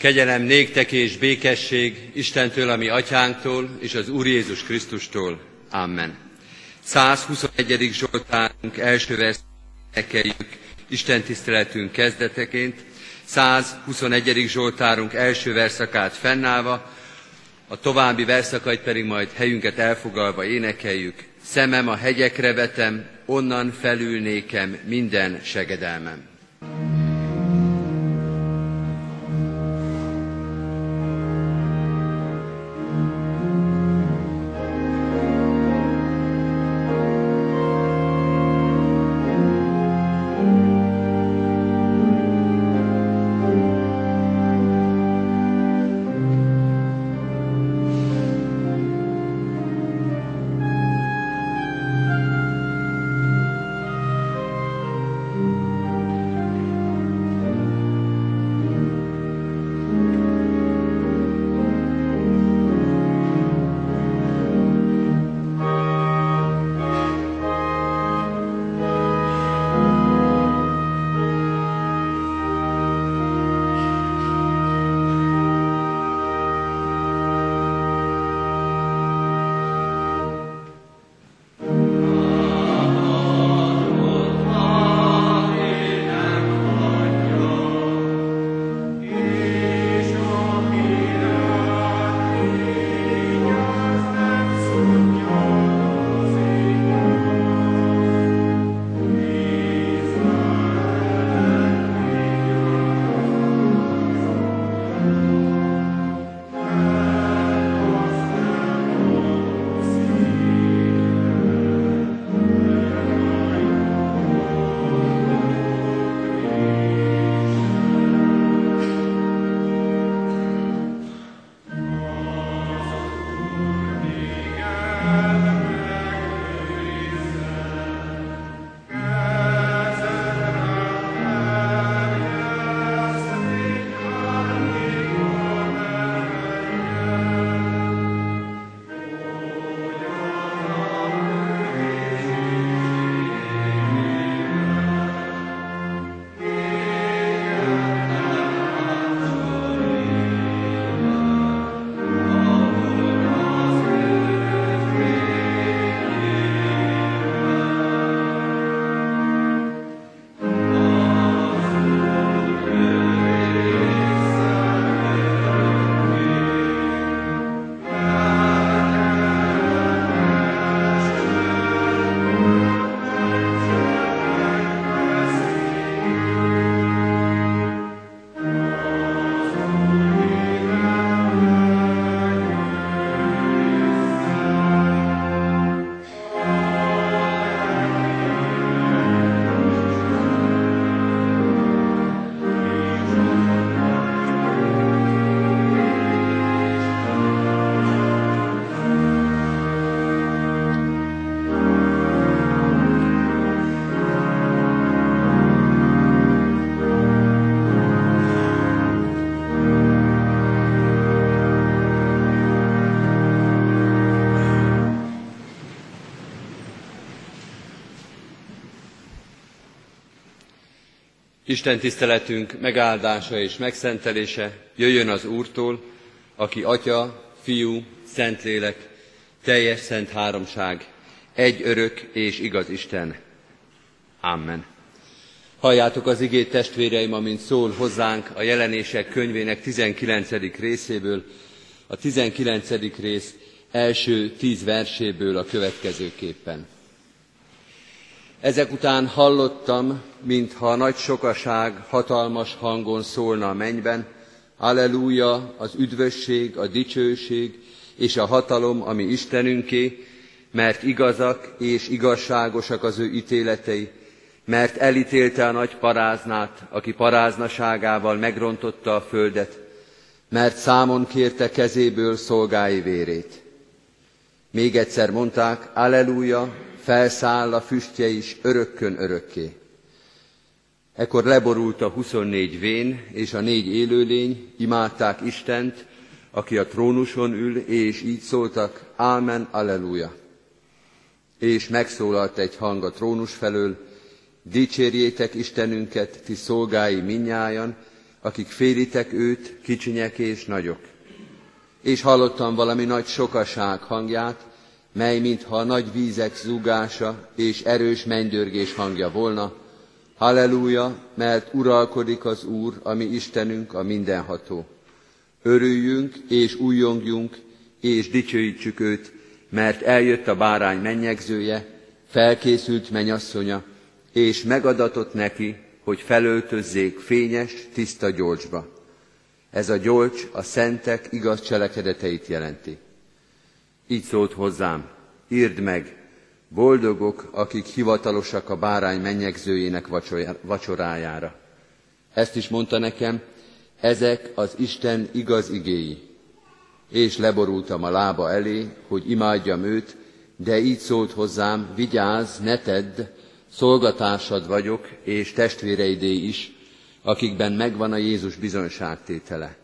Kegyelem néktek és békesség Istentől, ami atyánktól, és az Úr Jézus Krisztustól. Amen. 121. Zsoltárunk első versenyeket Isten tiszteletünk kezdeteként, 121. Zsoltárunk első verszakát fennállva, a további verszakait pedig majd helyünket elfogalva énekeljük. Szemem a hegyekre vetem, onnan felül nékem minden segedelmem. Isten tiszteletünk megáldása és megszentelése jöjjön az Úrtól, aki Atya, Fiú, Szentlélek, teljes szent háromság, egy örök és igaz Isten. Amen. Halljátok az igét testvéreim, amint szól hozzánk a jelenések könyvének 19. részéből, a 19. rész első tíz verséből a következőképpen. Ezek után hallottam, mintha nagy sokaság hatalmas hangon szólna a mennyben, Alleluja, az üdvösség, a dicsőség és a hatalom, ami Istenünké, mert igazak és igazságosak az ő ítéletei, mert elítélte a nagy paráznát, aki paráznaságával megrontotta a földet, mert számon kérte kezéből szolgái vérét. Még egyszer mondták, Alleluja, felszáll a füstje is örökkön örökké. Ekkor leborult a 24 vén és a négy élőlény, imádták Istent, aki a trónuson ül, és így szóltak, Ámen, Alleluja. És megszólalt egy hang a trónus felől, dicsérjétek Istenünket, ti szolgái minnyájan, akik félitek őt, kicsinyek és nagyok. És hallottam valami nagy sokaság hangját, mely mintha a nagy vízek zúgása és erős mennydörgés hangja volna, Halleluja, mert uralkodik az Úr, a mi Istenünk, a mindenható. Örüljünk és újjongjunk, és dicsőítsük őt, mert eljött a bárány mennyegzője, felkészült menyasszonya, és megadatott neki, hogy felöltözzék fényes, tiszta gyolcsba. Ez a gyolcs a szentek igaz cselekedeteit jelenti. Így szólt hozzám, írd meg, boldogok, akik hivatalosak a bárány mennyegzőjének vacsorájára. Ezt is mondta nekem, ezek az Isten igaz igéi. És leborultam a lába elé, hogy imádjam őt, de így szólt hozzám, vigyázz, ne tedd, szolgatársad vagyok, és testvéreidé is, akikben megvan a Jézus bizonyságtétele.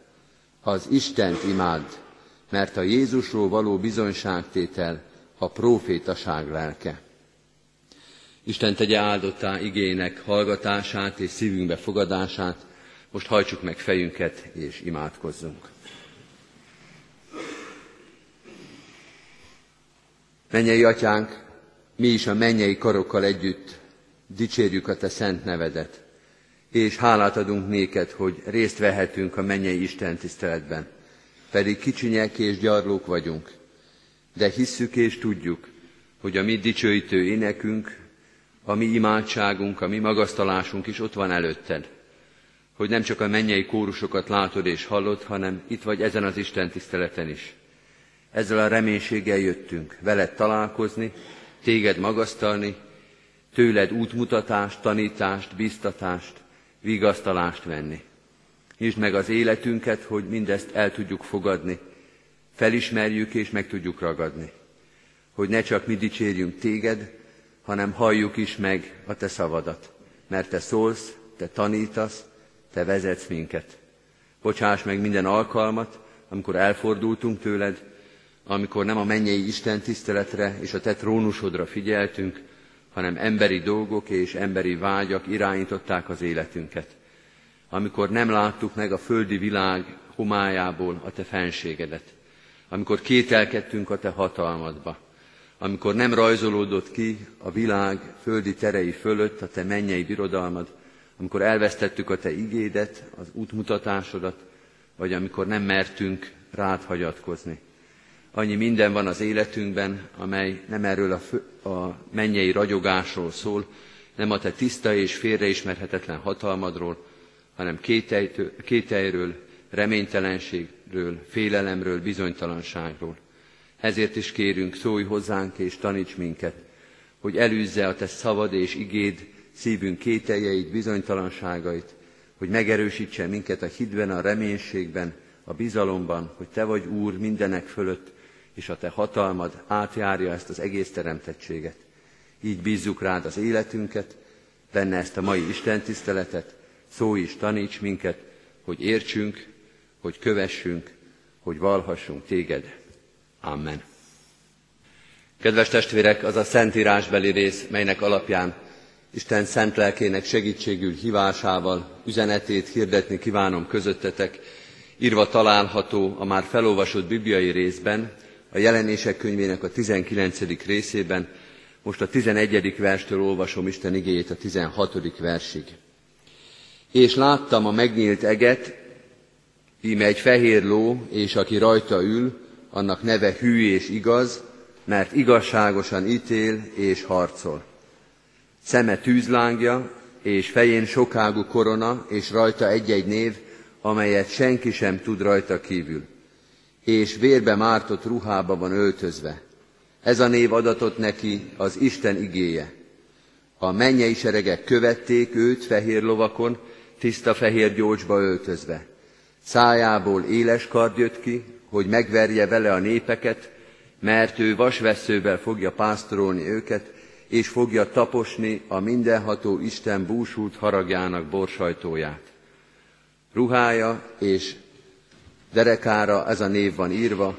Az Istent imád, mert a Jézusról való bizonyságtétel a profétaság lelke. Isten tegye áldottá igének hallgatását és szívünkbe fogadását, most hajtsuk meg fejünket és imádkozzunk. Mennyei atyánk, mi is a mennyei karokkal együtt dicsérjük a te szent nevedet, és hálát adunk néked, hogy részt vehetünk a mennyei Isten tiszteletben, pedig kicsinyek és gyarlók vagyunk, de hisszük és tudjuk, hogy a mi dicsőítő énekünk, a mi imádságunk, a mi magasztalásunk is ott van előtted. Hogy nem csak a mennyei kórusokat látod és hallod, hanem itt vagy ezen az Isten tiszteleten is. Ezzel a reménységgel jöttünk, veled találkozni, téged magasztalni, tőled útmutatást, tanítást, biztatást, vigasztalást venni. Nyisd meg az életünket, hogy mindezt el tudjuk fogadni, felismerjük és meg tudjuk ragadni. Hogy ne csak mi dicsérjünk téged, hanem halljuk is meg a te szavadat. Mert te szólsz, te tanítasz, te vezetsz minket. Bocsáss meg minden alkalmat, amikor elfordultunk tőled, amikor nem a mennyei Isten tiszteletre és a te trónusodra figyeltünk, hanem emberi dolgok és emberi vágyak irányították az életünket. Amikor nem láttuk meg a földi világ homályából a te fenségedet amikor kételkedtünk a te hatalmadba, amikor nem rajzolódott ki a világ földi terei fölött a te mennyei birodalmad, amikor elvesztettük a te igédet, az útmutatásodat, vagy amikor nem mertünk rád hagyatkozni. Annyi minden van az életünkben, amely nem erről a, fő, a mennyei ragyogásról szól, nem a te tiszta és félreismerhetetlen hatalmadról, hanem kételyről, reménytelenségről, félelemről, bizonytalanságról. Ezért is kérünk, szólj hozzánk és taníts minket, hogy elűzze a te szavad és igéd szívünk kételjeit, bizonytalanságait, hogy megerősítse minket a hidben, a reménységben, a bizalomban, hogy Te vagy Úr mindenek fölött, és a Te hatalmad átjárja ezt az egész teremtettséget. Így bízzuk rád az életünket, benne ezt a mai Isten tiszteletet, szólj is, taníts minket, hogy értsünk, hogy kövessünk, hogy valhassunk téged. Amen. Kedves testvérek, az a szentírásbeli rész, melynek alapján Isten szent lelkének segítségül hívásával üzenetét hirdetni kívánom közöttetek, írva található a már felolvasott bibliai részben, a jelenések könyvének a 19. részében, most a 11. verstől olvasom Isten igéjét a 16. versig. És láttam a megnyílt eget, Íme egy fehér ló, és aki rajta ül, annak neve hű és igaz, mert igazságosan ítél és harcol. Szeme tűzlángja, és fején sokágú korona, és rajta egy-egy név, amelyet senki sem tud rajta kívül. És vérbe mártott ruhába van öltözve. Ez a név adatott neki az Isten igéje. A mennyei seregek követték őt fehér lovakon, tiszta fehér gyócsba öltözve. Szájából éles kard jött ki, hogy megverje vele a népeket, mert ő vasveszővel fogja pásztorolni őket, és fogja taposni a mindenható Isten búsult haragjának borsajtóját. Ruhája és derekára ez a név van írva,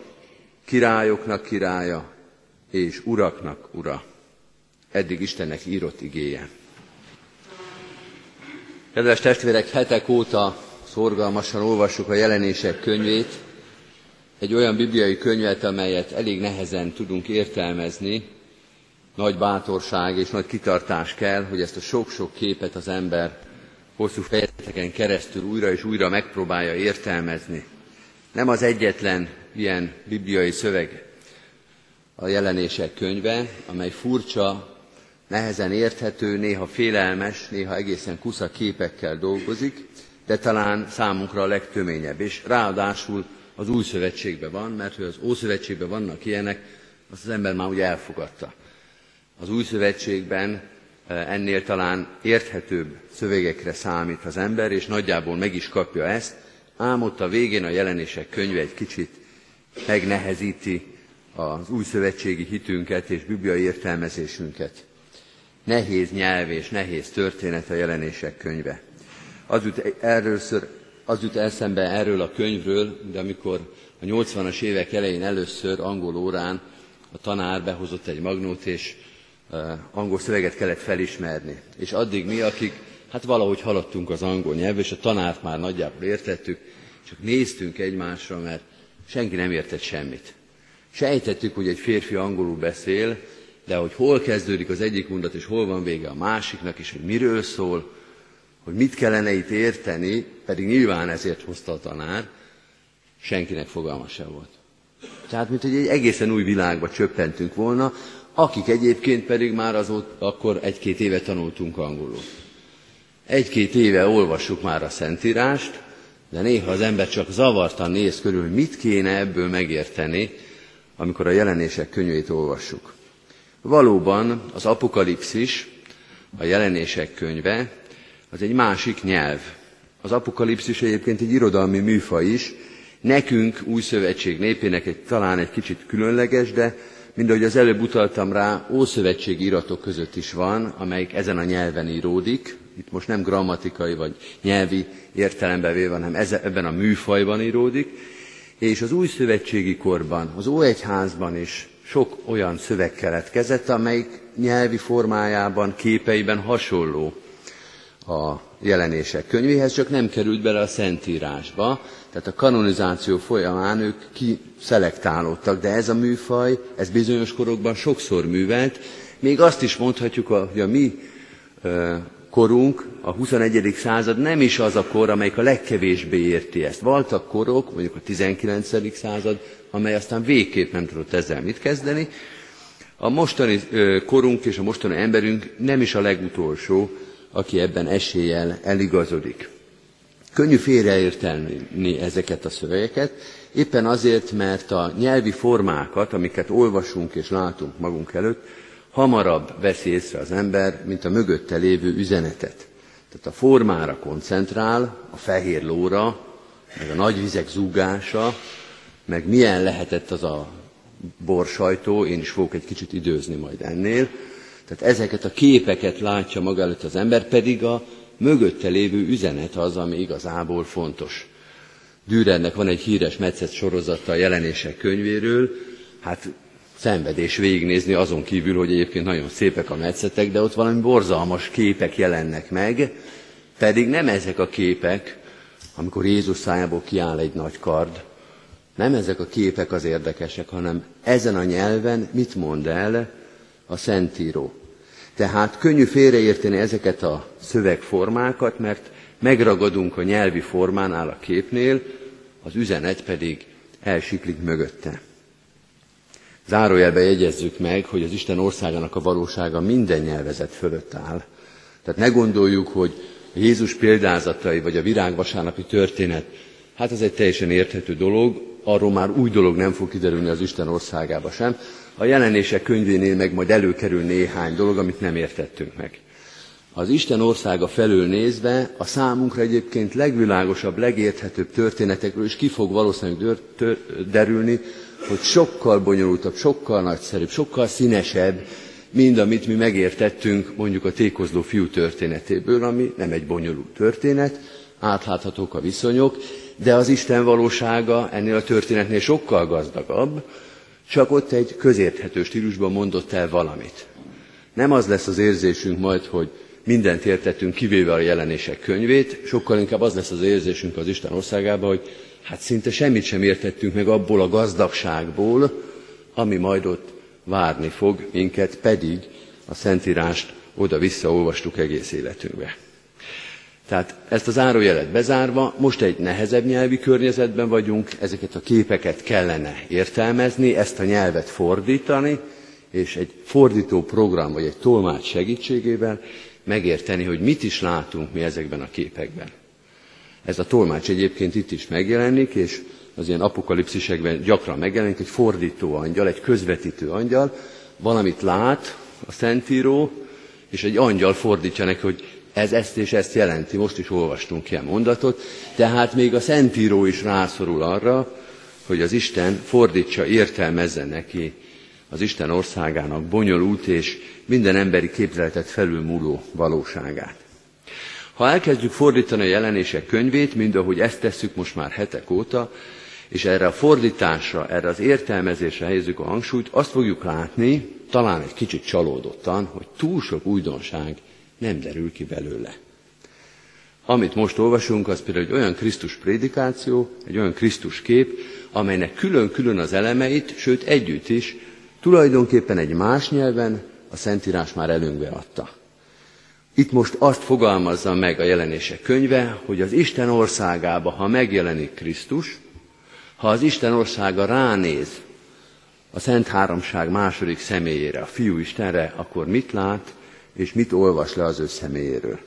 királyoknak királya, és uraknak ura. Eddig Istennek írott igéje. Kedves testvérek, hetek óta szorgalmasan olvassuk a jelenések könyvét, egy olyan bibliai könyvet, amelyet elég nehezen tudunk értelmezni, nagy bátorság és nagy kitartás kell, hogy ezt a sok-sok képet az ember hosszú fejezeteken keresztül újra és újra megpróbálja értelmezni. Nem az egyetlen ilyen bibliai szöveg a jelenések könyve, amely furcsa, nehezen érthető, néha félelmes, néha egészen kusza képekkel dolgozik, de talán számunkra a legtöményebb. És ráadásul az új szövetségben van, mert hogy az ószövetségben vannak ilyenek, azt az ember már úgy elfogadta. Az új szövetségben eh, ennél talán érthetőbb szövegekre számít az ember, és nagyjából meg is kapja ezt, ám ott a végén a jelenések könyve egy kicsit megnehezíti az új szövetségi hitünket és bibliai értelmezésünket. Nehéz nyelv és nehéz történet a jelenések könyve. Az jut, először, az jut eszembe erről a könyvről, de amikor a 80-as évek elején először angol órán a tanár behozott egy magnót, és angol szöveget kellett felismerni. És addig mi, akik hát valahogy haladtunk az angol nyelv, és a tanárt már nagyjából értettük, csak néztünk egymásra, mert senki nem értett semmit. Sejtettük, hogy egy férfi angolul beszél, de hogy hol kezdődik az egyik mondat, és hol van vége a másiknak, és hogy miről szól, hogy mit kellene itt érteni, pedig nyilván ezért hozta a tanár, senkinek fogalma sem volt. Tehát, mint hogy egy egészen új világba csöppentünk volna, akik egyébként pedig már azóta akkor egy-két éve tanultunk angolul. Egy-két éve olvassuk már a Szentírást, de néha az ember csak zavartan néz körül, hogy mit kéne ebből megérteni, amikor a jelenések könyvét olvassuk. Valóban az apokalipszis, a jelenések könyve, az egy másik nyelv. Az apokalipszis egyébként egy irodalmi műfaj is, nekünk, új szövetség népének egy, talán egy kicsit különleges, de mind ahogy az előbb utaltam rá, ószövetségi iratok között is van, amelyik ezen a nyelven íródik. Itt most nem grammatikai vagy nyelvi értelembe véve, hanem ebben a műfajban íródik. És az új szövetségi korban, az Óegyházban is sok olyan szöveg keletkezett, amelyik nyelvi formájában, képeiben hasonló a jelenések könyvéhez, csak nem került bele a Szentírásba, tehát a kanonizáció folyamán ők kiszelektálódtak, de ez a műfaj, ez bizonyos korokban sokszor művelt, még azt is mondhatjuk, hogy a mi korunk, a 21. század nem is az a kor, amelyik a legkevésbé érti ezt. Voltak korok, mondjuk a 19. század, amely aztán végképp nem tudott ezzel mit kezdeni. A mostani korunk és a mostani emberünk nem is a legutolsó, aki ebben eséllyel eligazodik. Könnyű félreértelni ezeket a szövegeket, éppen azért, mert a nyelvi formákat, amiket olvasunk és látunk magunk előtt, hamarabb veszi észre az ember, mint a mögötte lévő üzenetet. Tehát a formára koncentrál, a fehér lóra, meg a nagy vizek zúgása, meg milyen lehetett az a borsajtó, én is fogok egy kicsit időzni majd ennél. Tehát ezeket a képeket látja maga előtt az ember, pedig a mögötte lévő üzenet az, ami igazából fontos. Dürernek van egy híres metszet sorozata a jelenések könyvéről, hát szenvedés végignézni azon kívül, hogy egyébként nagyon szépek a metszetek, de ott valami borzalmas képek jelennek meg, pedig nem ezek a képek, amikor Jézus szájából kiáll egy nagy kard, nem ezek a képek az érdekesek, hanem ezen a nyelven mit mond el a Szentíró. Tehát könnyű félreérteni ezeket a szövegformákat, mert megragadunk a nyelvi formánál a képnél, az üzenet pedig elsiklik mögötte. Zárójelbe jegyezzük meg, hogy az Isten országának a valósága minden nyelvezet fölött áll. Tehát ne gondoljuk, hogy Jézus példázatai vagy a virágvasárnapi történet, hát ez egy teljesen érthető dolog, arról már új dolog nem fog kiderülni az Isten országába sem. A jelenések könyvénél meg majd előkerül néhány dolog, amit nem értettünk meg. Az Isten országa felől nézve a számunkra egyébként legvilágosabb, legérthetőbb történetekről is ki fog valószínűleg derülni, hogy sokkal bonyolultabb, sokkal nagyszerűbb, sokkal színesebb, mint amit mi megértettünk mondjuk a tékozló fiú történetéből, ami nem egy bonyolult történet, átláthatók a viszonyok, de az Isten valósága ennél a történetnél sokkal gazdagabb, csak ott egy közérthető stílusban mondott el valamit. Nem az lesz az érzésünk majd, hogy mindent értettünk, kivéve a jelenések könyvét, sokkal inkább az lesz az érzésünk az Isten országában, hogy hát szinte semmit sem értettünk meg abból a gazdagságból, ami majd ott várni fog minket, pedig a Szentírást oda-vissza olvastuk egész életünkbe. Tehát ezt az árójelet bezárva, most egy nehezebb nyelvi környezetben vagyunk, ezeket a képeket kellene értelmezni, ezt a nyelvet fordítani, és egy fordító program vagy egy tolmács segítségével megérteni, hogy mit is látunk mi ezekben a képekben. Ez a tolmács egyébként itt is megjelenik, és az ilyen apokalipszisekben gyakran megjelenik egy fordító angyal, egy közvetítő angyal, valamit lát a Szentíró, és egy angyal fordítja neki, hogy ez ezt és ezt jelenti. Most is olvastunk ilyen mondatot. Tehát még a Szentíró is rászorul arra, hogy az Isten fordítsa, értelmezze neki az Isten országának bonyolult és minden emberi képzeletet felülmúló valóságát. Ha elkezdjük fordítani a jelenések könyvét, mind ahogy ezt tesszük most már hetek óta, és erre a fordításra, erre az értelmezésre helyezzük a hangsúlyt, azt fogjuk látni, talán egy kicsit csalódottan, hogy túl sok újdonság nem derül ki belőle. Amit most olvasunk, az például egy olyan Krisztus prédikáció, egy olyan Krisztus kép, amelynek külön-külön az elemeit, sőt együtt is, tulajdonképpen egy más nyelven a Szentírás már előnkbe adta. Itt most azt fogalmazza meg a jelenések könyve, hogy az Isten országába, ha megjelenik Krisztus, ha az Isten országa ránéz a Szent Háromság második személyére, a Fiú Istenre, akkor mit lát, és mit olvas le az ő személyéről.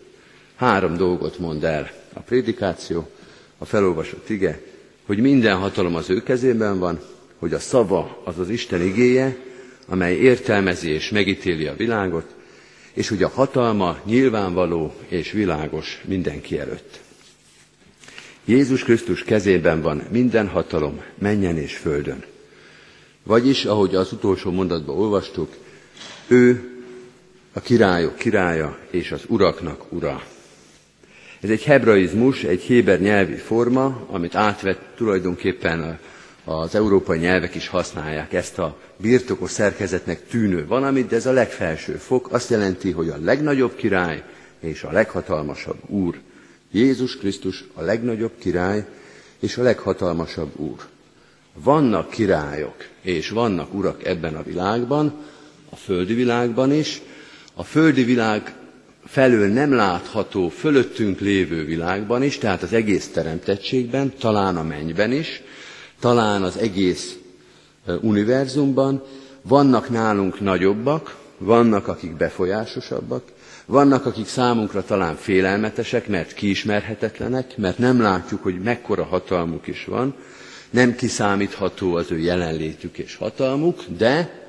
Három dolgot mond el a prédikáció, a felolvasott ige, hogy minden hatalom az ő kezében van, hogy a szava az az Isten igéje, amely értelmezi és megítéli a világot, és hogy a hatalma nyilvánvaló és világos mindenki előtt. Jézus Krisztus kezében van minden hatalom, menjen és földön. Vagyis, ahogy az utolsó mondatban olvastuk, ő a királyok királya és az uraknak ura. Ez egy hebraizmus, egy héber nyelvi forma, amit átvett tulajdonképpen az európai nyelvek is használják ezt a birtokos szerkezetnek tűnő valamit, de ez a legfelső fok azt jelenti, hogy a legnagyobb király és a leghatalmasabb úr. Jézus Krisztus a legnagyobb király és a leghatalmasabb úr. Vannak királyok és vannak urak ebben a világban, a földi világban is, a földi világ felől nem látható, fölöttünk lévő világban is, tehát az egész teremtettségben, talán a mennyben is, talán az egész univerzumban, vannak nálunk nagyobbak, vannak, akik befolyásosabbak, vannak, akik számunkra talán félelmetesek, mert kiismerhetetlenek, mert nem látjuk, hogy mekkora hatalmuk is van, nem kiszámítható az ő jelenlétük és hatalmuk, de,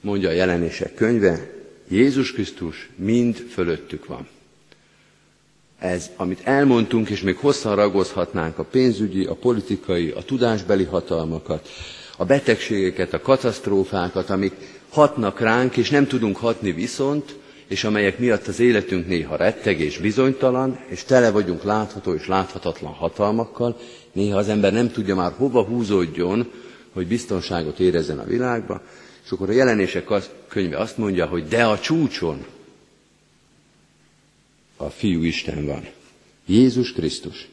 mondja a jelenések könyve, Jézus Krisztus mind fölöttük van. Ez, amit elmondtunk, és még hosszan ragozhatnánk a pénzügyi, a politikai, a tudásbeli hatalmakat, a betegségeket, a katasztrófákat, amik hatnak ránk, és nem tudunk hatni viszont, és amelyek miatt az életünk néha retteg és bizonytalan, és tele vagyunk látható és láthatatlan hatalmakkal, néha az ember nem tudja már hova húzódjon, hogy biztonságot érezzen a világba, és akkor a jelenések könyve azt mondja, hogy de a csúcson a Fiú Isten van. Jézus Krisztus.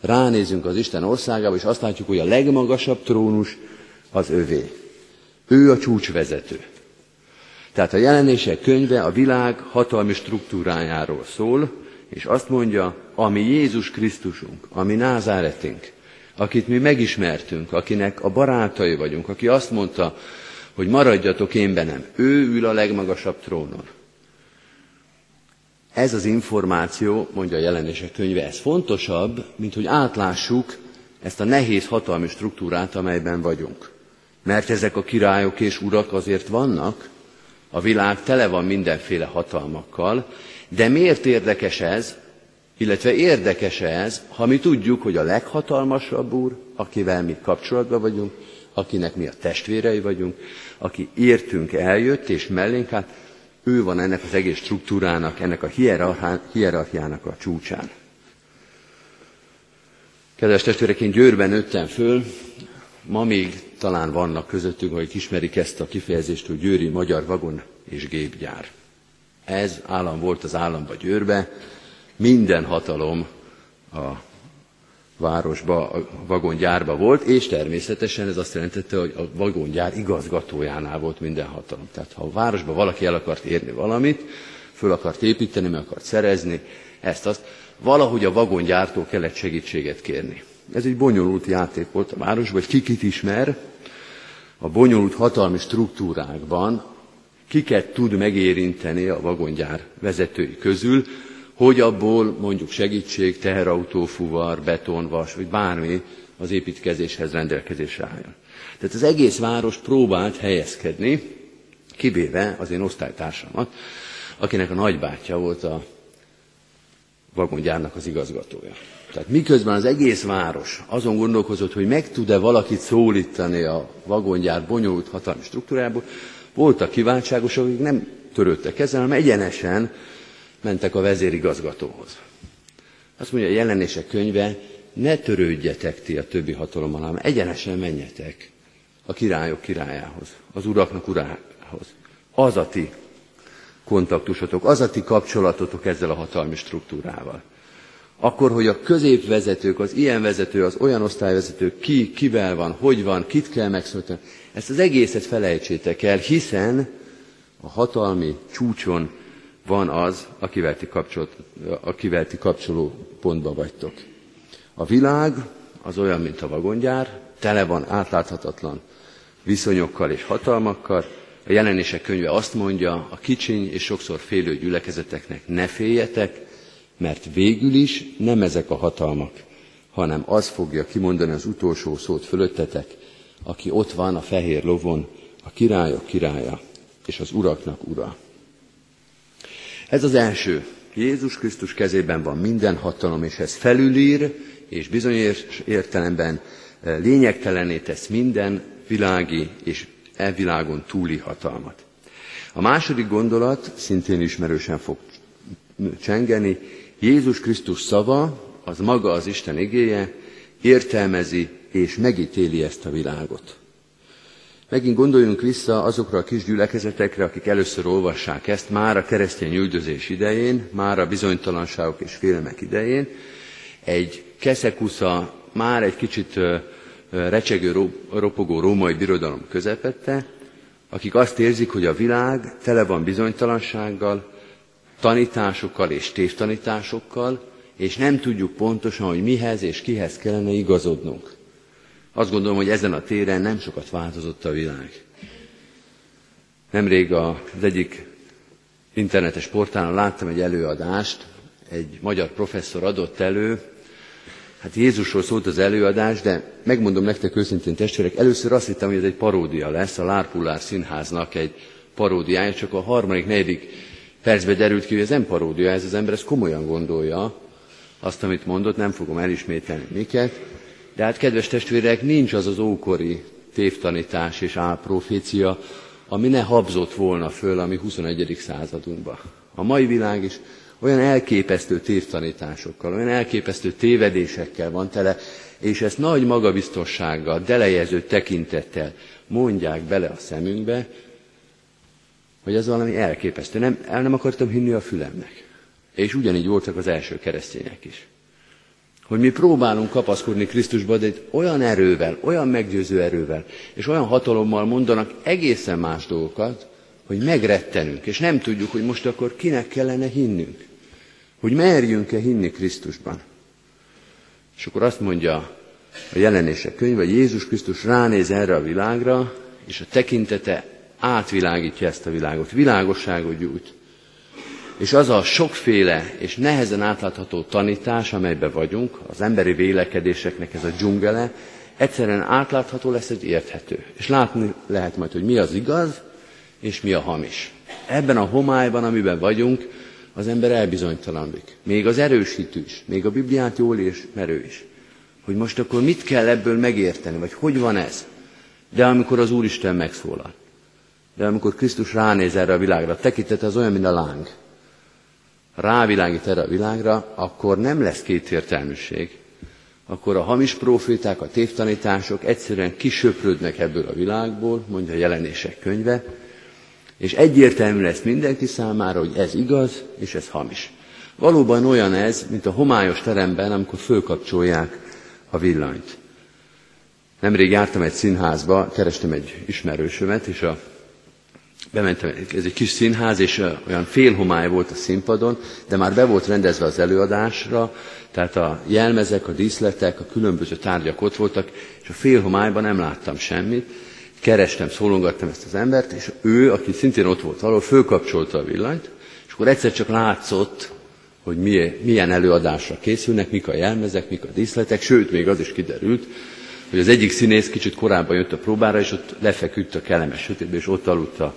Ránézünk az Isten országába, és azt látjuk, hogy a legmagasabb trónus az övé. Ő a csúcsvezető. Tehát a jelenések könyve a világ hatalmi struktúrájáról szól, és azt mondja, ami Jézus Krisztusunk, ami Názáretünk, akit mi megismertünk, akinek a barátai vagyunk, aki azt mondta, hogy maradjatok én benem. Ő ül a legmagasabb trónon. Ez az információ, mondja a jelenések könyve, ez fontosabb, mint hogy átlássuk ezt a nehéz hatalmi struktúrát, amelyben vagyunk. Mert ezek a királyok és urak azért vannak, a világ tele van mindenféle hatalmakkal, de miért érdekes ez, illetve érdekes ez, ha mi tudjuk, hogy a leghatalmasabb úr, akivel mi kapcsolatban vagyunk, akinek mi a testvérei vagyunk, aki értünk eljött, és mellénk hát ő van ennek az egész struktúrának, ennek a hierarchiának a csúcsán. Kedves testvérek, én Győrben nőttem föl, ma még talán vannak közöttünk, akik ismerik ezt a kifejezést, hogy Győri Magyar Vagon és Gépgyár. Ez állam volt az államba győrbe, minden hatalom a városba, a vagongyárba volt, és természetesen ez azt jelentette, hogy a vagongyár igazgatójánál volt minden hatalom. Tehát ha a városba valaki el akart érni valamit, föl akart építeni, meg akart szerezni, ezt azt, valahogy a vagongyártól kellett segítséget kérni. Ez egy bonyolult játék volt a városban, hogy kikit ismer, a bonyolult hatalmi struktúrákban kiket tud megérinteni a vagongyár vezetői közül, hogy abból mondjuk segítség, teherautó, fuvar, betonvas, vagy bármi az építkezéshez rendelkezésre álljon. Tehát az egész város próbált helyezkedni, kivéve az én osztálytársamat, akinek a nagybátyja volt a vagongyárnak az igazgatója. Tehát miközben az egész város azon gondolkozott, hogy meg tud-e valakit szólítani a vagongyár bonyolult hatalmi struktúrából, voltak kiváltságosok, akik nem törődtek ezzel, hanem egyenesen mentek a vezérigazgatóhoz. Azt mondja a jelenések könyve, ne törődjetek ti a többi hatalommal, hanem egyenesen menjetek a királyok királyához, az uraknak urához. Az a ti kontaktusotok, az a ti kapcsolatotok ezzel a hatalmi struktúrával. Akkor, hogy a középvezetők, az ilyen vezető, az olyan osztályvezető, ki, kivel van, hogy van, kit kell megszólítani, ezt az egészet felejtsétek el, hiszen a hatalmi csúcson van az, akivel ti, akivel ti kapcsoló pontba vagytok. A világ az olyan, mint a vagongyár, tele van átláthatatlan viszonyokkal és hatalmakkal. A jelenések könyve azt mondja, a kicsiny és sokszor félő gyülekezeteknek ne féljetek, mert végül is nem ezek a hatalmak, hanem az fogja kimondani az utolsó szót fölöttetek, aki ott van a fehér lovon, a királyok királya és az uraknak ura. Ez az első. Jézus Krisztus kezében van minden hatalom, és ez felülír, és bizonyos értelemben e, lényegtelené tesz minden világi és e világon túli hatalmat. A második gondolat szintén ismerősen fog csengeni. Jézus Krisztus szava, az maga az Isten igéje, értelmezi és megítéli ezt a világot. Megint gondoljunk vissza azokra a kis gyülekezetekre, akik először olvassák ezt, már a keresztény üldözés idején, már a bizonytalanságok és félelmek idején. Egy keszekusza, már egy kicsit recsegő, ropogó római birodalom közepette, akik azt érzik, hogy a világ tele van bizonytalansággal, tanításokkal és tévtanításokkal, és nem tudjuk pontosan, hogy mihez és kihez kellene igazodnunk. Azt gondolom, hogy ezen a téren nem sokat változott a világ. Nemrég az egyik internetes portálon láttam egy előadást, egy magyar professzor adott elő, hát Jézusról szólt az előadás, de megmondom nektek őszintén testvérek, először azt hittem, hogy ez egy paródia lesz, a Lárpullár színháznak egy paródiája, csak a harmadik, negyedik percben derült ki, hogy ez nem paródia, ez az ember ezt komolyan gondolja, azt, amit mondott, nem fogom elismételni miket, de hát, kedves testvérek, nincs az az ókori tévtanítás és álprofécia, ami ne habzott volna föl a mi 21. századunkba. A mai világ is olyan elképesztő tévtanításokkal, olyan elképesztő tévedésekkel van tele, és ezt nagy magabiztossággal, delejező tekintettel mondják bele a szemünkbe, hogy ez valami elképesztő. Nem, el nem akartam hinni a fülemnek. És ugyanígy voltak az első keresztények is hogy mi próbálunk kapaszkodni Krisztusba, de egy olyan erővel, olyan meggyőző erővel, és olyan hatalommal mondanak egészen más dolgokat, hogy megrettenünk, és nem tudjuk, hogy most akkor kinek kellene hinnünk. Hogy merjünk-e hinni Krisztusban. És akkor azt mondja a jelenések könyve, hogy Jézus Krisztus ránéz erre a világra, és a tekintete átvilágítja ezt a világot, világosságot gyújt. És az a sokféle és nehezen átlátható tanítás, amelybe vagyunk, az emberi vélekedéseknek ez a dzsungele, egyszerűen átlátható lesz, egy érthető. És látni lehet majd, hogy mi az igaz, és mi a hamis. Ebben a homályban, amiben vagyunk, az ember elbizonytalanodik. Még az erősítő is, még a Bibliát jól és merő is. Hogy most akkor mit kell ebből megérteni, vagy hogy van ez? De amikor az Úristen megszólal, de amikor Krisztus ránéz erre a világra, tekintet az olyan, mint a láng rávilágít erre a világra, akkor nem lesz kétértelműség. Akkor a hamis proféták, a tévtanítások egyszerűen kisöprödnek ebből a világból, mondja a jelenések könyve, És egyértelmű lesz mindenki számára, hogy ez igaz, és ez hamis. Valóban olyan ez, mint a homályos teremben, amikor fölkapcsolják a villanyt. Nemrég jártam egy színházba, kerestem egy ismerősömet, és a, bementem, ez egy kis színház, és olyan félhomály volt a színpadon, de már be volt rendezve az előadásra, tehát a jelmezek, a díszletek, a különböző tárgyak ott voltak, és a félhomályban nem láttam semmit. Kerestem, szólongattam ezt az embert, és ő, aki szintén ott volt valahol, fölkapcsolta a villanyt, és akkor egyszer csak látszott, hogy milyen előadásra készülnek, mik a jelmezek, mik a díszletek, sőt, még az is kiderült, hogy az egyik színész kicsit korábban jött a próbára, és ott lefeküdt a kellemes sötétbe, és ott aludt a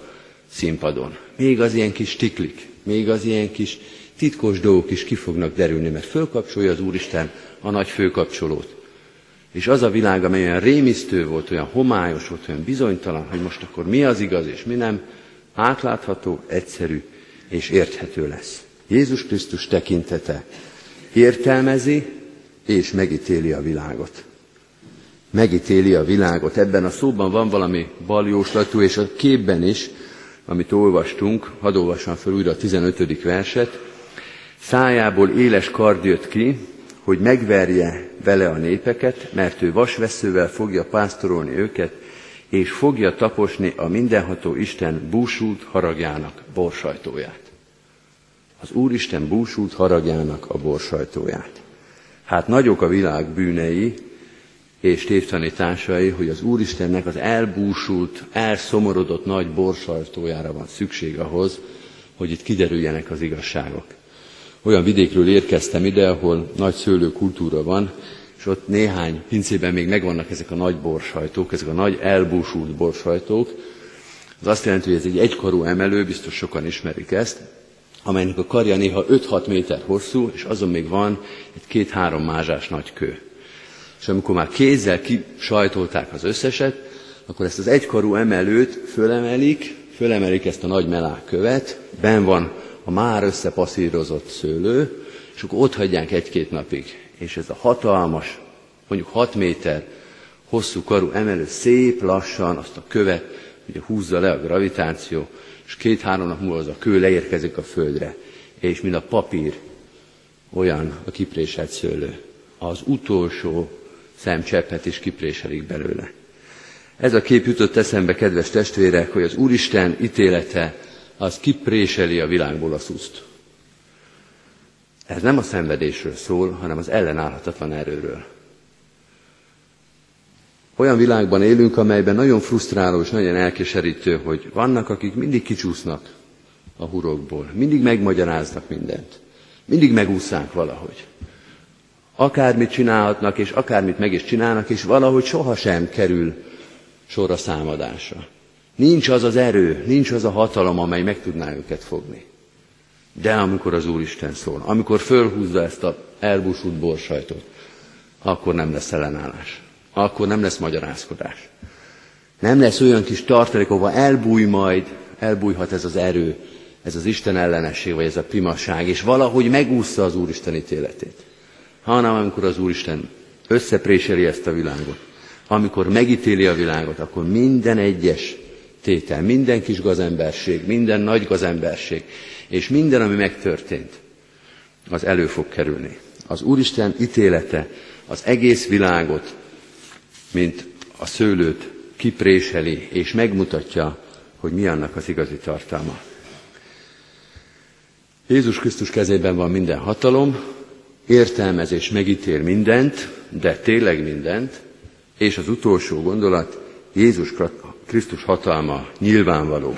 színpadon. Még az ilyen kis tiklik, még az ilyen kis titkos dolgok is ki fognak derülni, mert fölkapcsolja az Úristen a nagy főkapcsolót. És az a világ, amely olyan rémisztő volt, olyan homályos volt, olyan bizonytalan, hogy most akkor mi az igaz és mi nem, átlátható, egyszerű és érthető lesz. Jézus Krisztus tekintete értelmezi és megítéli a világot. Megítéli a világot. Ebben a szóban van valami baljóslatú, és a képben is, amit olvastunk, hadd olvassam fel újra a 15. verset, szájából éles kard jött ki, hogy megverje vele a népeket, mert ő vasveszővel fogja pásztorolni őket, és fogja taposni a mindenható Isten búsult haragjának borsajtóját az Úristen búsult haragjának a borsajtóját. Hát nagyok a világ bűnei és tévtanításai, hogy az Úristennek az elbúsult, elszomorodott nagy borsajtójára van szükség ahhoz, hogy itt kiderüljenek az igazságok. Olyan vidékről érkeztem ide, ahol nagy szőlőkultúra van, és ott néhány pincében még megvannak ezek a nagy borsajtók, ezek a nagy elbúsult borsajtók. Az azt jelenti, hogy ez egy egykorú emelő, biztos sokan ismerik ezt, amelynek a karja néha 5-6 méter hosszú, és azon még van egy két-három mázsás nagy kő. És amikor már kézzel kisajtolták az összeset, akkor ezt az egykarú emelőt fölemelik, fölemelik ezt a nagy melák ben van a már összepasszírozott szőlő, és akkor ott hagyják egy-két napig. És ez a hatalmas, mondjuk 6 méter hosszú karú emelő szép lassan azt a követ ugye húzza le a gravitáció, és két-három nap múlva az a kő leérkezik a földre, és mint a papír, olyan a kipréselt szőlő. Az utolsó szemcseppet is kipréselik belőle. Ez a kép jutott eszembe, kedves testvérek, hogy az Úristen ítélete az kipréseli a világból a szuszt. Ez nem a szenvedésről szól, hanem az ellenállhatatlan erőről. Olyan világban élünk, amelyben nagyon frusztráló és nagyon elkeserítő, hogy vannak, akik mindig kicsúsznak a hurokból, mindig megmagyaráznak mindent, mindig megúszszák valahogy. Akármit csinálhatnak, és akármit meg is csinálnak, és valahogy sohasem kerül sor a számadásra. Nincs az az erő, nincs az a hatalom, amely meg tudná őket fogni. De amikor az Úristen szól, amikor fölhúzza ezt a elbúsult borsajtot, akkor nem lesz ellenállás akkor nem lesz magyarázkodás. Nem lesz olyan kis tartalék, ahova elbúj majd, elbújhat ez az erő, ez az Isten ellenesség, vagy ez a primasság, és valahogy megúszza az Úristen ítéletét. Hanem amikor az Úristen összepréseli ezt a világot, amikor megítéli a világot, akkor minden egyes tétel, minden kis gazemberség, minden nagy gazemberség, és minden, ami megtörtént, az elő fog kerülni. Az Úristen ítélete az egész világot mint a szőlőt kipréseli, és megmutatja, hogy mi annak az igazi tartalma. Jézus Krisztus kezében van minden hatalom, értelmez és megítél mindent, de tényleg mindent, és az utolsó gondolat, Jézus Krisztus hatalma nyilvánvaló.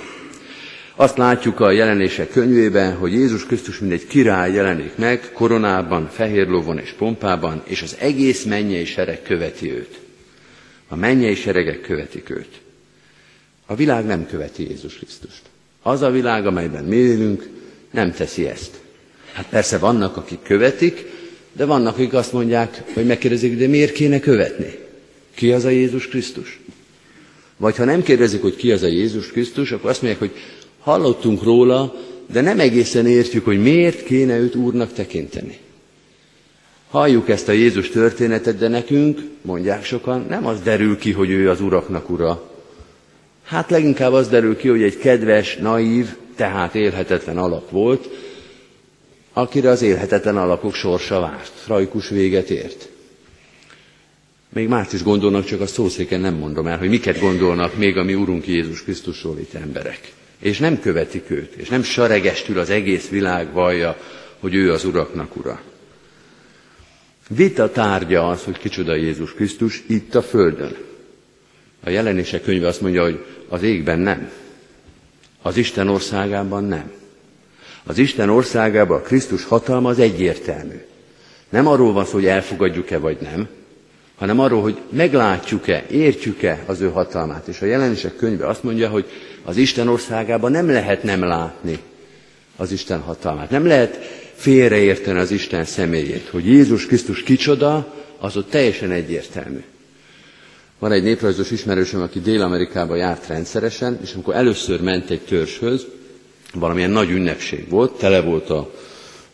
Azt látjuk a jelenések könyvében, hogy Jézus Krisztus mint egy király jelenik meg, koronában, fehér lovon és pompában, és az egész mennyei sereg követi őt. A mennyei seregek követik őt. A világ nem követi Jézus Krisztust. Az a világ, amelyben mi élünk, nem teszi ezt. Hát persze vannak, akik követik, de vannak, akik azt mondják, hogy megkérdezik, de miért kéne követni? Ki az a Jézus Krisztus? Vagy ha nem kérdezik, hogy ki az a Jézus Krisztus, akkor azt mondják, hogy hallottunk róla, de nem egészen értjük, hogy miért kéne őt úrnak tekinteni. Halljuk ezt a Jézus történetet, de nekünk, mondják sokan, nem az derül ki, hogy ő az uraknak ura, Hát leginkább az derül ki, hogy egy kedves, naív, tehát élhetetlen alak volt, akire az élhetetlen alakok sorsa várt, tragikus véget ért. Még más is gondolnak, csak a szószéken nem mondom el, hogy miket gondolnak még a mi Urunk Jézus Krisztusról itt emberek. És nem követik őt, és nem saregestül az egész világ vallja, hogy ő az uraknak ura. Vita tárgya az, hogy kicsoda Jézus Krisztus itt a Földön. A jelenések könyve azt mondja, hogy az égben nem. Az Isten országában nem. Az Isten országában a Krisztus hatalma az egyértelmű. Nem arról van szó, hogy elfogadjuk-e vagy nem, hanem arról, hogy meglátjuk-e, értjük-e az ő hatalmát. És a jelenések könyve azt mondja, hogy az Isten országában nem lehet nem látni az Isten hatalmát. Nem lehet félreérteni az Isten személyét. Hogy Jézus Krisztus kicsoda, az ott teljesen egyértelmű. Van egy néprajzos ismerősöm, aki Dél-Amerikába járt rendszeresen, és amikor először ment egy törzshöz, valamilyen nagy ünnepség volt, tele volt a,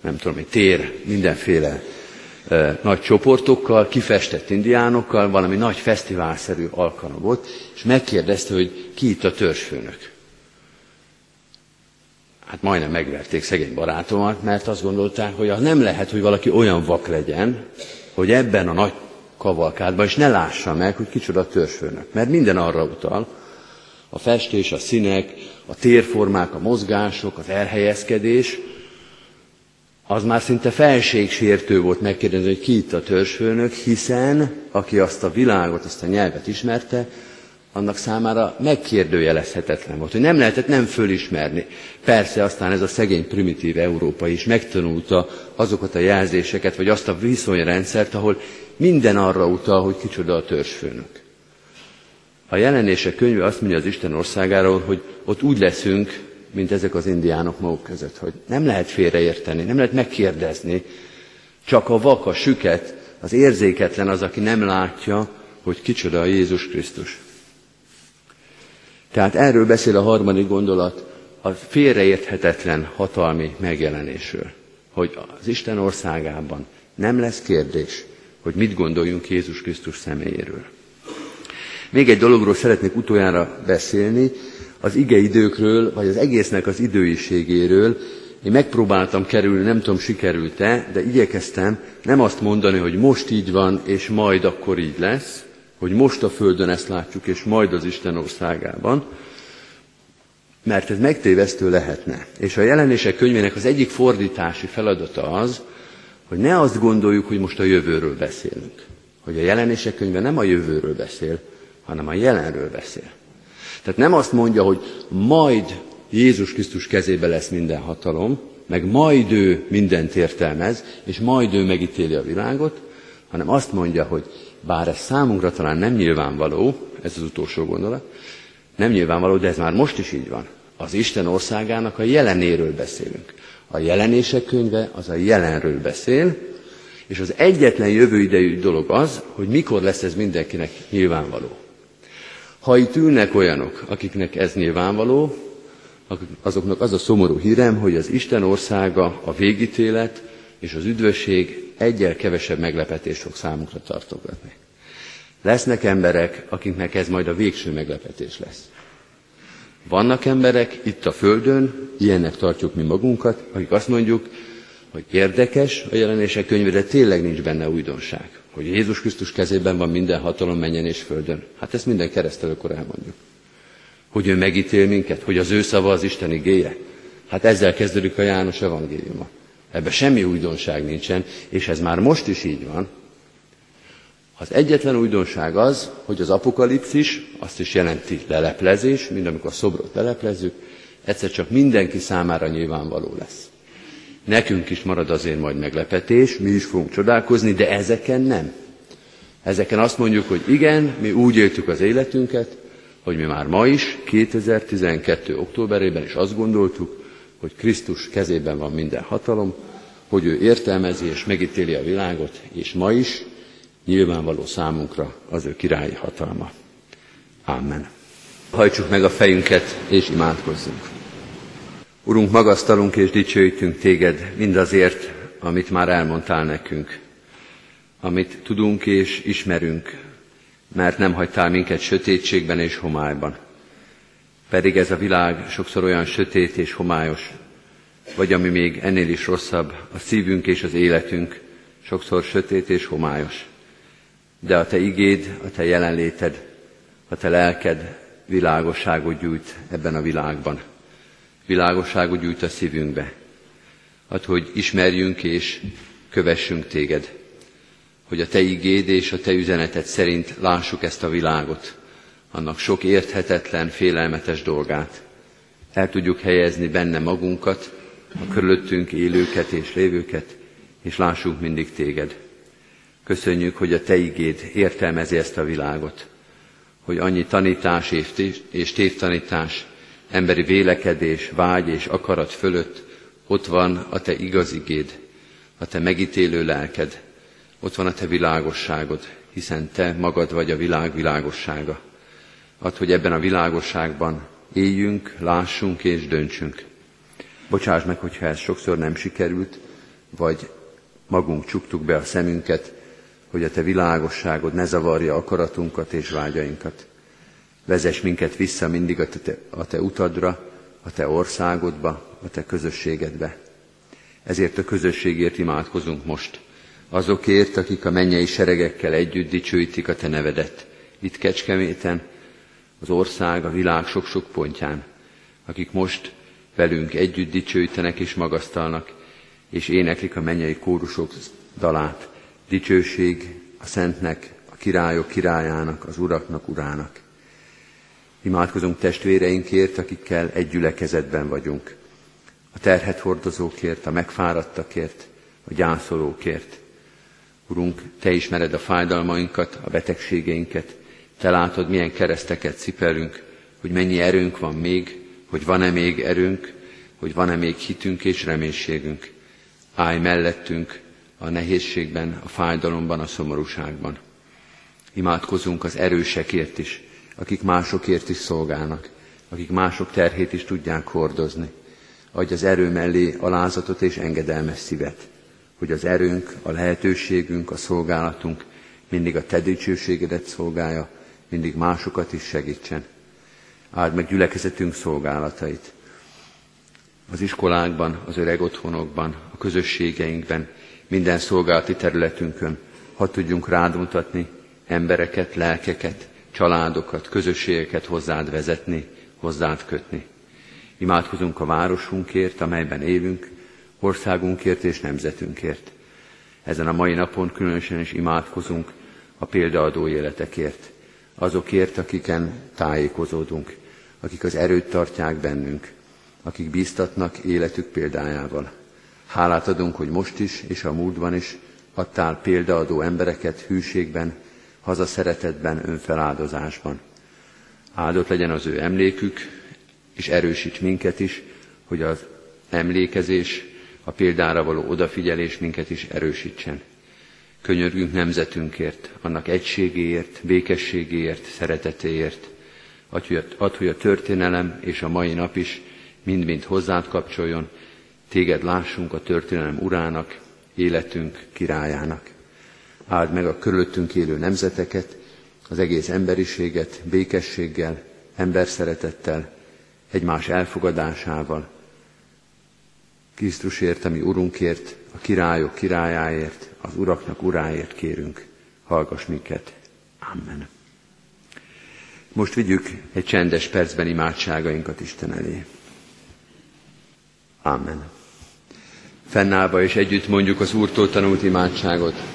nem tudom, egy tér mindenféle e, nagy csoportokkal, kifestett indiánokkal, valami nagy fesztiválszerű alkalom volt, és megkérdezte, hogy ki itt a törzsfőnök. Hát majdnem megverték szegény barátomat, mert azt gondolták, hogy az nem lehet, hogy valaki olyan vak legyen, hogy ebben a nagy kavalkádban, és ne lássa meg, hogy kicsoda a törzsfőnök. Mert minden arra utal, a festés, a színek, a térformák, a mozgások, az elhelyezkedés, az már szinte felségsértő volt megkérdezni, hogy ki itt a törzsfőnök, hiszen aki azt a világot, azt a nyelvet ismerte, annak számára megkérdőjelezhetetlen volt, hogy nem lehetett nem fölismerni. Persze aztán ez a szegény primitív Európa is megtanulta azokat a jelzéseket, vagy azt a viszonyrendszert, ahol minden arra utal, hogy kicsoda a törzsfőnök. A jelenések könyve azt mondja az Isten országáról, hogy ott úgy leszünk, mint ezek az indiánok maguk között, hogy nem lehet félreérteni, nem lehet megkérdezni, csak a vak, a süket, az érzéketlen az, aki nem látja, hogy kicsoda a Jézus Krisztus. Tehát erről beszél a harmadik gondolat, a félreérthetetlen hatalmi megjelenésről, hogy az Isten országában nem lesz kérdés, hogy mit gondoljunk Jézus Krisztus személyéről. Még egy dologról szeretnék utoljára beszélni, az ige időkről, vagy az egésznek az időiségéről. Én megpróbáltam kerülni, nem tudom, sikerült-e, de igyekeztem nem azt mondani, hogy most így van, és majd akkor így lesz, hogy most a Földön ezt látjuk, és majd az Isten országában, mert ez megtévesztő lehetne. És a jelenések könyvének az egyik fordítási feladata az, hogy ne azt gondoljuk, hogy most a jövőről beszélünk. Hogy a jelenések könyve nem a jövőről beszél, hanem a jelenről beszél. Tehát nem azt mondja, hogy majd Jézus Krisztus kezébe lesz minden hatalom, meg majd ő mindent értelmez, és majd ő megítéli a világot, hanem azt mondja, hogy bár ez számunkra talán nem nyilvánvaló, ez az utolsó gondolat, nem nyilvánvaló, de ez már most is így van. Az Isten országának a jelenéről beszélünk. A jelenések könyve az a jelenről beszél, és az egyetlen jövő idejű dolog az, hogy mikor lesz ez mindenkinek nyilvánvaló. Ha itt ülnek olyanok, akiknek ez nyilvánvaló, azoknak az a szomorú hírem, hogy az Isten országa, a végítélet és az üdvösség egyel kevesebb meglepetést fog számukra tartogatni. Lesznek emberek, akiknek ez majd a végső meglepetés lesz. Vannak emberek itt a Földön, ilyennek tartjuk mi magunkat, akik azt mondjuk, hogy érdekes a jelenések könyve, de tényleg nincs benne újdonság. Hogy Jézus Krisztus kezében van minden hatalom menjen és földön. Hát ezt minden keresztelőkor elmondjuk. Hogy ő megítél minket, hogy az ő szava az Isten igéje. Hát ezzel kezdődik a János evangéliuma. Ebben semmi újdonság nincsen, és ez már most is így van. Az egyetlen újdonság az, hogy az apokalipszis azt is jelenti leleplezés, mint amikor a szobrot leleplezzük, egyszer csak mindenki számára nyilvánvaló lesz. Nekünk is marad azért majd meglepetés, mi is fogunk csodálkozni, de ezeken nem. Ezeken azt mondjuk, hogy igen, mi úgy éltük az életünket, hogy mi már ma is, 2012. októberében is azt gondoltuk, hogy Krisztus kezében van minden hatalom, hogy ő értelmezi és megítéli a világot, és ma is nyilvánvaló számunkra az ő királyi hatalma. Amen. Hajtsuk meg a fejünket és imádkozzunk. Urunk, magasztalunk és dicsőítünk téged mindazért, amit már elmondtál nekünk, amit tudunk és ismerünk, mert nem hagytál minket sötétségben és homályban. Pedig ez a világ sokszor olyan sötét és homályos, vagy ami még ennél is rosszabb, a szívünk és az életünk sokszor sötét és homályos. De a Te igéd, a Te jelenléted, a Te lelked világosságot gyújt ebben a világban. Világosságot gyújt a szívünkbe. Ad, hogy ismerjünk és kövessünk Téged. Hogy a Te igéd és a Te üzeneted szerint lássuk ezt a világot, annak sok érthetetlen, félelmetes dolgát. El tudjuk helyezni benne magunkat, a körülöttünk élőket és lévőket, és lássunk mindig téged. Köszönjük, hogy a te igéd értelmezi ezt a világot, hogy annyi tanítás és tévtanítás, emberi vélekedés, vágy és akarat fölött ott van a te igaz igéd, a te megítélő lelked, ott van a te világosságod, hiszen te magad vagy a világ világossága. Add, hogy ebben a világosságban éljünk, lássunk és döntsünk. Bocsáss meg, hogyha ez sokszor nem sikerült, vagy magunk csuktuk be a szemünket, hogy a Te világosságod ne zavarja akaratunkat és vágyainkat. Vezess minket vissza mindig a te, a te utadra, a Te országodba, a Te közösségedbe. Ezért a közösségért imádkozunk most. Azokért, akik a mennyei seregekkel együtt dicsőítik a Te nevedet. Itt Kecskeméten, az ország, a világ sok-sok pontján, akik most velünk együtt dicsőítenek és magasztalnak, és éneklik a mennyei kórusok dalát. Dicsőség a Szentnek, a királyok királyának, az uraknak urának. Imádkozunk testvéreinkért, akikkel egy gyülekezetben vagyunk. A terhet hordozókért, a megfáradtakért, a gyászolókért. Urunk, Te ismered a fájdalmainkat, a betegségeinket, Te látod, milyen kereszteket cipelünk, hogy mennyi erőnk van még, hogy van-e még erőnk, hogy van-e még hitünk és reménységünk. Állj mellettünk a nehézségben, a fájdalomban, a szomorúságban. Imádkozunk az erősekért is, akik másokért is szolgálnak, akik mások terhét is tudják hordozni. Adj az erő mellé alázatot és engedelmes szívet, hogy az erőnk, a lehetőségünk, a szolgálatunk mindig a te dicsőségedet szolgálja, mindig másokat is segítsen. Áld meg gyülekezetünk szolgálatait. Az iskolákban, az öreg otthonokban, a közösségeinkben, minden szolgálati területünkön, ha tudjunk rád mutatni embereket, lelkeket, családokat, közösségeket hozzád vezetni, hozzád kötni. Imádkozunk a városunkért, amelyben élünk, országunkért és nemzetünkért. Ezen a mai napon különösen is imádkozunk a példaadó életekért, azokért, akiken tájékozódunk, akik az erőt tartják bennünk, akik bíztatnak életük példájával. Hálát adunk, hogy most is és a múltban is adtál példaadó embereket hűségben, hazaszeretetben, önfeláldozásban. Áldott legyen az ő emlékük, és erősíts minket is, hogy az emlékezés, a példára való odafigyelés minket is erősítsen. Könyörgünk nemzetünkért, annak egységéért, békességéért, szeretetéért. Add, hogy a történelem és a mai nap is mind-mind hozzád kapcsoljon, téged lássunk a történelem urának, életünk királyának. Áld meg a körülöttünk élő nemzeteket, az egész emberiséget békességgel, emberszeretettel, egymás elfogadásával, Krisztusért, ami Urunkért, a királyok királyáért, az uraknak uráért kérünk, hallgass minket. Amen. Most vigyük egy csendes percben imádságainkat Isten elé. Amen. Fennállva és együtt mondjuk az Úrtól tanult imádságot.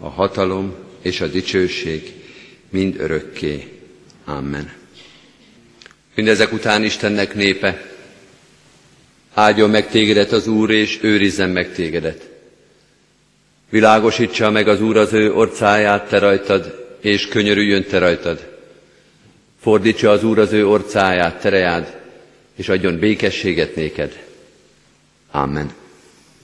a hatalom és a dicsőség mind örökké. Amen. Mindezek után Istennek népe, áldjon meg tégedet az Úr, és őrizzen meg tégedet. Világosítsa meg az Úr az ő orcáját te rajtad, és könyörüljön te rajtad. Fordítsa az Úr az ő orcáját, terejád, és adjon békességet néked. Amen.